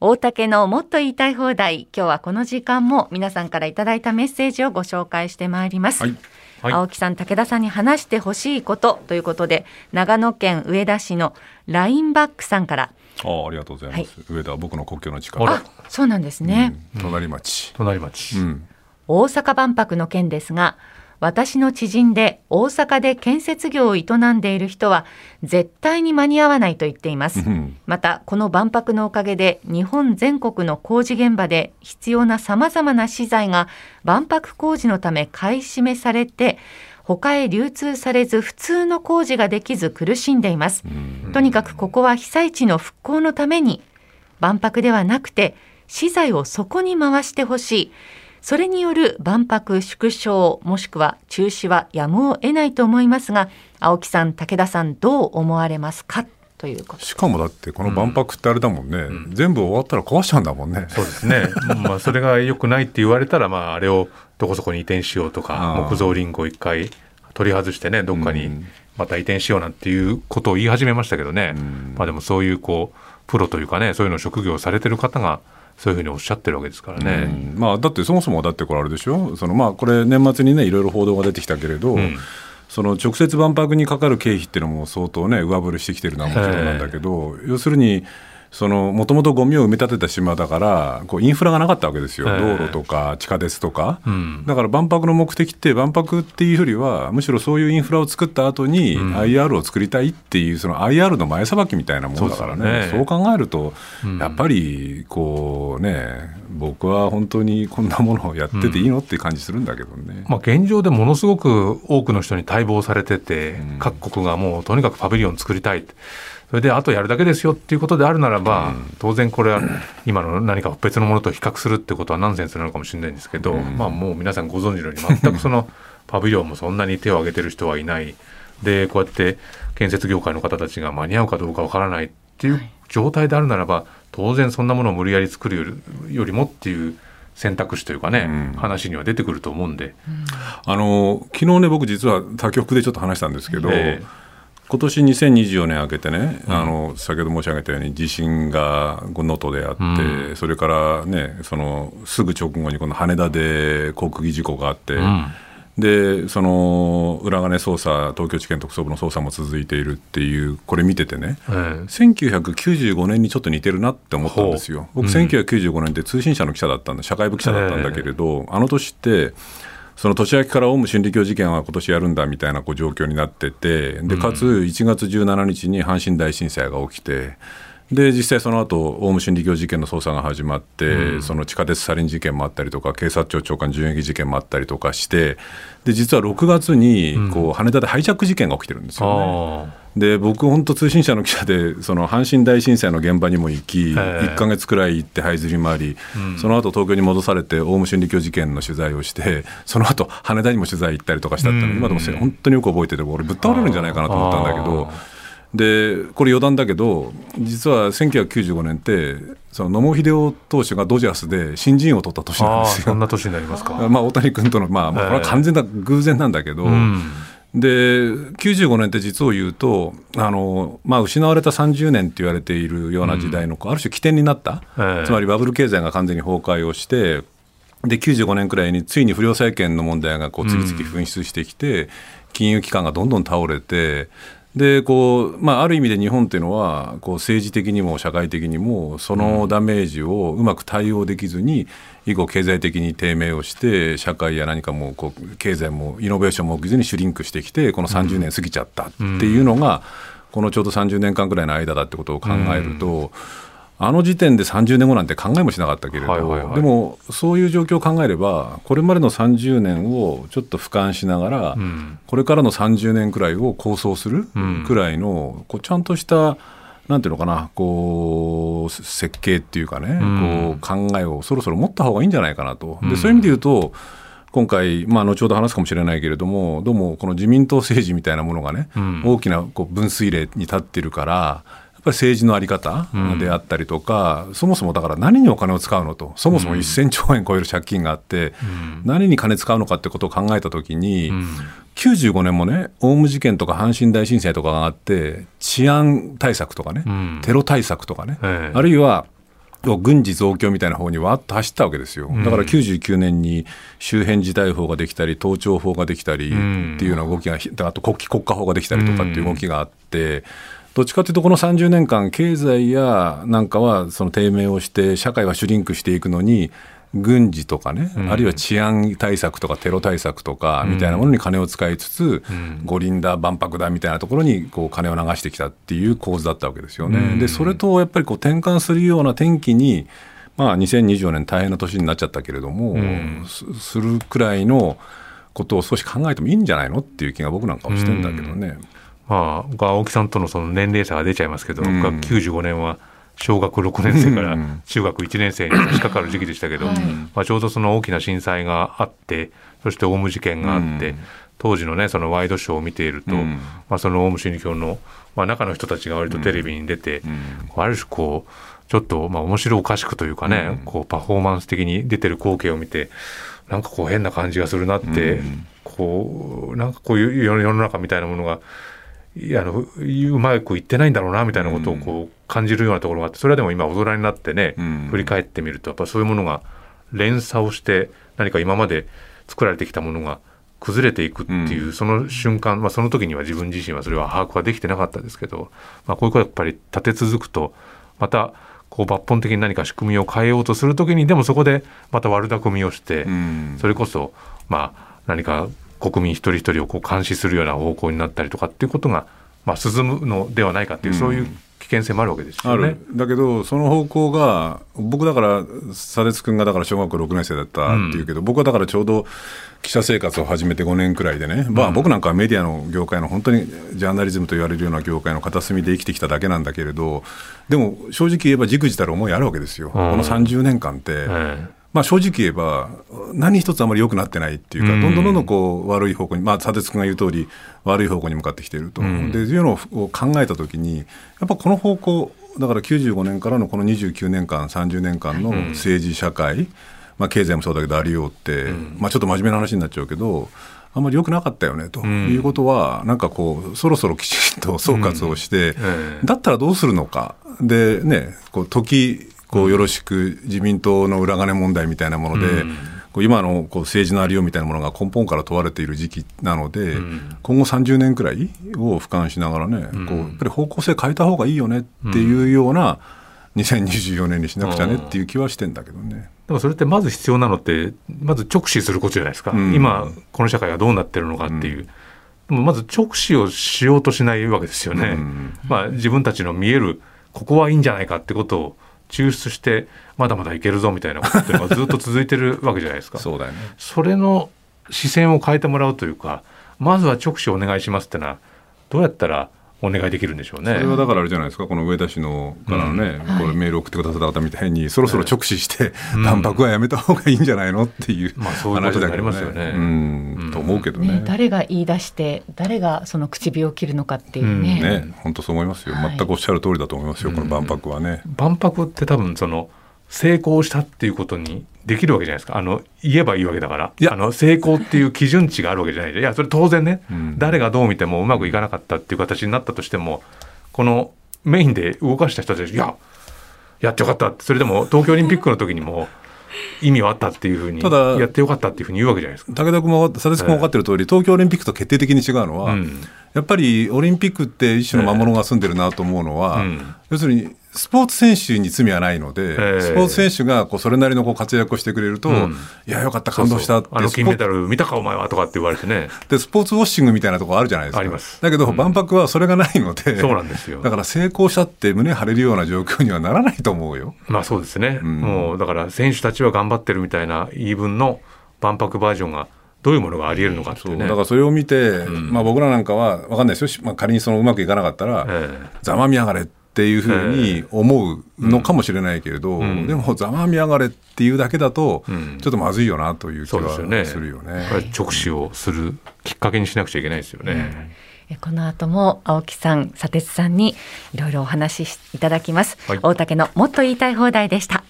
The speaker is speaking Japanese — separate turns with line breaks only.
大竹のもっと言いたい放題。今日はこの時間も皆さんからいただいたメッセージをご紹介してまいります、
はい。はい。
青木さん武田さんに話してほしいことということで長野県上田市のラインバックさんから。
ああありがとうございます、上田は僕の故郷の近く。
あ
そうなんですね、
うん。隣町、
隣町、
うん。
大阪万博の件ですが私の知人で大阪で建設業を営んでいる人は絶対に間に合わないと言っています。
うん。
またこの万博のおかげで日本全国の工事現場で必要なさまざまな資材が万博工事のため買い占めされて他へ流通されず普通の工事ができず苦しんでいます。とにかくここは被災地の復興のために万博ではなくて資材をそこに回してほしいそれによる万博縮小もしくは中止はやむを得ないと思いますが青木さん武田さんどう思われますか？ということ
しかもだってこの万博ってあれだもんね、全部終わったら壊しちゃうんだもんね、
そうですね、まあ、それが良くないって言われたら、まあ、あれをどこそこに移転しようとか木造リンゴを一回取り外してねどっかに
うん。
また移転しようなんていうことを言い始めましたけどね、
ん。
まあ、でもそういうこうプロというかねそういうのを職業されてる方がそういうふうにおっしゃってるわけですからね。
うん。まあ、だってそもそもだってこれあれでしょ？そのまあこれ年末にねいろいろ報道が出てきたけれど、
ん。
その直接万博にかかる経費っていうのも相当ね上振れしてきてるのはもちろんなんだけど、要するにもともとゴミを埋め立てた島だからこうインフラがなかったわけですよ、
ええ。
道路とか地下鉄とか、
うん。
だから万博の目的って万博っていうよりはむしろそういうインフラを作った後に
ん。
IR を作りたいっていうその IR の前さばきみたいなものだからね。
そうね
考えると、
うん。
やっぱりこうね僕は本当にこんなものをやってていいのっていう感じするんだけどね。
まあ、現状でものすごく多くの人に待望されてて、各国がもうとにかくパビリオン作りたいそれであとやるだけですよっていうことであるならば、当然これは今の何か別のものと比較するってことはナンセンスなのかもしれないんですけど、まあもう皆さんご存知のように全くその パビリオンもそんなに手を挙げてる人はいない。でこうやって建設業界の方たちが間に合うかどうかわからないっていう状態であるならば当然そんなものを無理やり作るよりもっていう選択肢というかね、
うん。
話には出てくると思うんで。
あの昨日ね僕実は他局でちょっと話したんですけど、
ええ
今年2024年明けてね、あの先ほど申し上げたように地震が能登であって、
う
それからねそのすぐ直後にこの羽田で航空機事故があって、
ん。
でその裏金捜査東京地検特捜部の捜査も続いているっていうこれ見ててね
ええ。
1995年にちょっと似てるなって思ったんですよ。僕、
うん
1995年って通信社の記者だったんで、社会部記者だったんだけれど、あの年って、その年明けからオウム真理教事件は今年やるんだみたいなこう状況になってて、でかつ1月17日に阪神大震災が起きて、で実際その後オウム真理教事件の捜査が始まって、その地下鉄サリン事件もあったりとか、警察庁長官銃撃事件もあったりとかして、で実は6月にこう羽田でハイジャック事件が起きてるんですよね。
あ
で僕、本当、通信社の記者で、その阪神大震災の現場にも行き、
え。
1か月くらい行って、這いずり回り、その後東京に戻されて、オウム真理教事件の取材をして、その後羽田にも取材行ったりとかしたって、
うん。
今でもせ本当によく覚えてて、俺、ぶっ倒れるんじゃないかなと思ったんだけど。でこれ余談だけど実は1995年ってその野茂英雄投手がドジャースで新人王を取った年
あ
なんですよ。
あそん。な年になりますか。
まあ、大谷君との、まあ、まあこれは完全な偶然なんだけど、
うん。
で95年って実を言うとあの、まあ、失われた30年って言われているような時代の、ある種起点になった、
ええ。
つまりバブル経済が完全に崩壊をしてで95年くらいについに不良債権の問題がこう次々噴出してきて、金融機関がどんどん倒れてでこうまあ、ある意味で日本っていうのはこう政治的にも社会的にもそのダメージをうまく対応できずに以後経済的に低迷をして社会や何かもこう経済もイノベーションも起きずにシュリンクしてきてこの30年過ぎちゃったっていうのが、このちょうど30年間ぐらいの間だってことを考えると、あの時点で30年後なんて考えもしなかったけれど、
はいはいはい。
でもそういう状況を考えればこれまでの30年をちょっと俯瞰しながら、
ん。
これからの30年くらいを構想する
うん。
くらいの、こうちゃんとしたなんていうのかなこう設計っていうかね、
うん。
こう考えをそろそろ持った方がいいんじゃないかなと。
うん。
でそういう意味で言うと今回、まあ、後ほど話すかもしれないけれどもどうもこの自民党政治みたいなものがね、
うん。
大きなこう分水嶺に立ってるからぱり政治の在り方
うん。
であったりとか、そもそもだから何にお金を使うのとそもそも1000兆円超える借金があって、
うん。
何に金使うのかってことを考えたときに、
うん。
95年もねオウム事件とか阪神大震災とかがあって治安対策とかね、
うん。
テロ対策とかね、
ええ。
あるいは軍事増強みたいな方にわっと走ったわけですよ、だから99年に周辺事態法ができたり、盗聴法ができたりっていうような動きが、あと国旗国家法ができたりとかっていう動きがあって。どっちかというと、この30年間、経済やなんかはその低迷をして、社会はシュリンクしていくのに、軍事とかね、うん、あるいは治安対策とかテロ対策とかみたいなものに金を使いつつ、うん、五輪だ、万博だみたいなところにこう金を流してきたっていう構図だったわけですよね。うん、でそれとやっぱりこう転換するような転機に、まあ、2024年大変な年になっちゃったけれども、するくらいのことを少し考えてもいいんじゃないのっていう気が僕なんかはしてんだけどね。
まあ、青木さんとのその年齢差が出ちゃいますけど、僕は95年は小学6年生から中学1年生に差し掛かる時期でしたけど、まあ、ちょうどその大きな震災があってそしてオウム事件があって、当時のねそのワイドショーを見ていると、まあ、そのオウム真理教の、まあ、中の人たちが割とテレビに出て、ある種こうちょっとまあ面白おかしくというかね、こうパフォーマンス的に出てる光景を見てなんかこう変な感じがするなって、こうなんかこういう世の中みたいなものがあのうまくいってないんだろうなみたいなことをこう感じるようなところがあってそれはでも今大人になってね、振り返ってみるとやっぱそういうものが連鎖をして何か今まで作られてきたものが崩れていくっていう、その瞬間、まあ、その時には自分自身はそれは把握はできてなかったですけど、まあ、こういうことやっぱり立て続くとまたこう抜本的に何か仕組みを変えようとする時にでもそこでまた悪巧みをして、それこそまあ何か国民一人一人をこう監視するような方向になったりとかっていうことが、まあ、進むのではないかっていう、そういう危険性もあるわけですよね。
だけどその方向が僕だから佐哲君がだから小学校6年生だったっていうけど、うん、僕はだからちょうど記者生活を始めて5年くらいでね、まあ、僕なんかはメディアの業界の本当にジャーナリズムと言われるような業界の片隅で生きてきただけなんだけれどでも正直言えばじくじたる思いあるわけですよ、うん、この30年間って。うんまあ、正直言えば、何一つあまり良くなってないっていうか、どんどんどんどんこう悪い方向に、まあ、佐哲君が言う通り、悪い方向に向かってきていると、う。ん、でいうのを考えたときに、やっぱこの方向、だから95年からのこの29年間、30年間の政治、社会、まあ、経済もそうだけど、ありようって、まあ、ちょっと真面目な話になっちゃうけど、あんまり良くなかったよねということは、なんかこう、そろそろきちんと総括をして、だったらどうするのか、でね、こう時こうよろしく自民党の裏金問題みたいなもので、こう今のこう政治のありようみたいなものが根本から問われている時期なので、今後30年くらいを俯瞰しながらね、こうやっぱり方向性変えた方がいいよねっていうような、2024年にしなくちゃねっていう気はしてんだけどね。
でもそれってまず必要なのってまず直視することじゃないですか、うん、今この社会がどうなってるのかっていう、うん、でもまず直視をしようとしないわけですよね、うん、まあ、自分たちの見えるここはいいんじゃないかってことを抽出してまだまだいけるぞみたいなことがずっと続いてるわけじゃないですか。
そうだよね。
それの視線を変えてもらうというか、まずは直視お願いしますってのはどうやったらお願いできるんでしょうね。
それはだからあれじゃないですか、この上田氏のからのね、うん、これメール送ってくださった方みたいに、そろそろ直視して、万博はやめた方がいいんじゃないのっていう話だけどね。うん、と思うけどね、ね、
誰が言い出して、誰がその口火を切るのかっていうね。
ね、本当そう思いますよ。全くおっしゃる通りだと思いますよ、この万博はね。
万博って多分その成功したっていうことにできるわけじゃないですか。あの言えばいいわけだから。あの成功っていう基準値があるわけじゃないい。やそれ当然ね、うん、誰がどう見てもうまくいかなかったっていう形になったとしてもこのメインで動かした人たちいややってよかった。それでも東京オリンピックの時にも意味はあったっていうふうにやってよかったっていうふうに言うわけじゃないですか。
武田君も佐々木君も分かってる通り、東京オリンピックと決定的に違うのは、うん、やっぱりオリンピックって一種の魔物が住んでるなと思うのは、うん、要するにスポーツ選手に罪はないので、スポーツ選手がこうそれなりのこう活躍をしてくれると、うん、いや、よかった、感動したって
あの金メダル見たか、お前はとかって言われてね。
で、スポーツウォッシングみたいなところあるじゃないですか。あります。だけど、うん、万博はそれがないので、
そうなんですよ。
だから成功したって胸張れるような状況にはならないと思うよ。
まあそうですね。うん、もうだから選手たちは頑張ってるみたいな言い分の万博バージョンがどういうものがありえるのかってね。
だからそれを見て、うん、まあ僕らなんかは分かんないですよ。まあ、仮にそのうまくいかなかったら、ええ、ざまみやがれっていうふうに思うのかもしれないけれど、うんでもざまみやがれっていうだけだと、ちょっとまずいよなという気はするよね。
ね直視をするきっかけにしなくちゃいけないですよね。
この後も青木さん、佐哲さんにいろいろお話しいただきます。はい、大竹のもっと言いたい放題でした。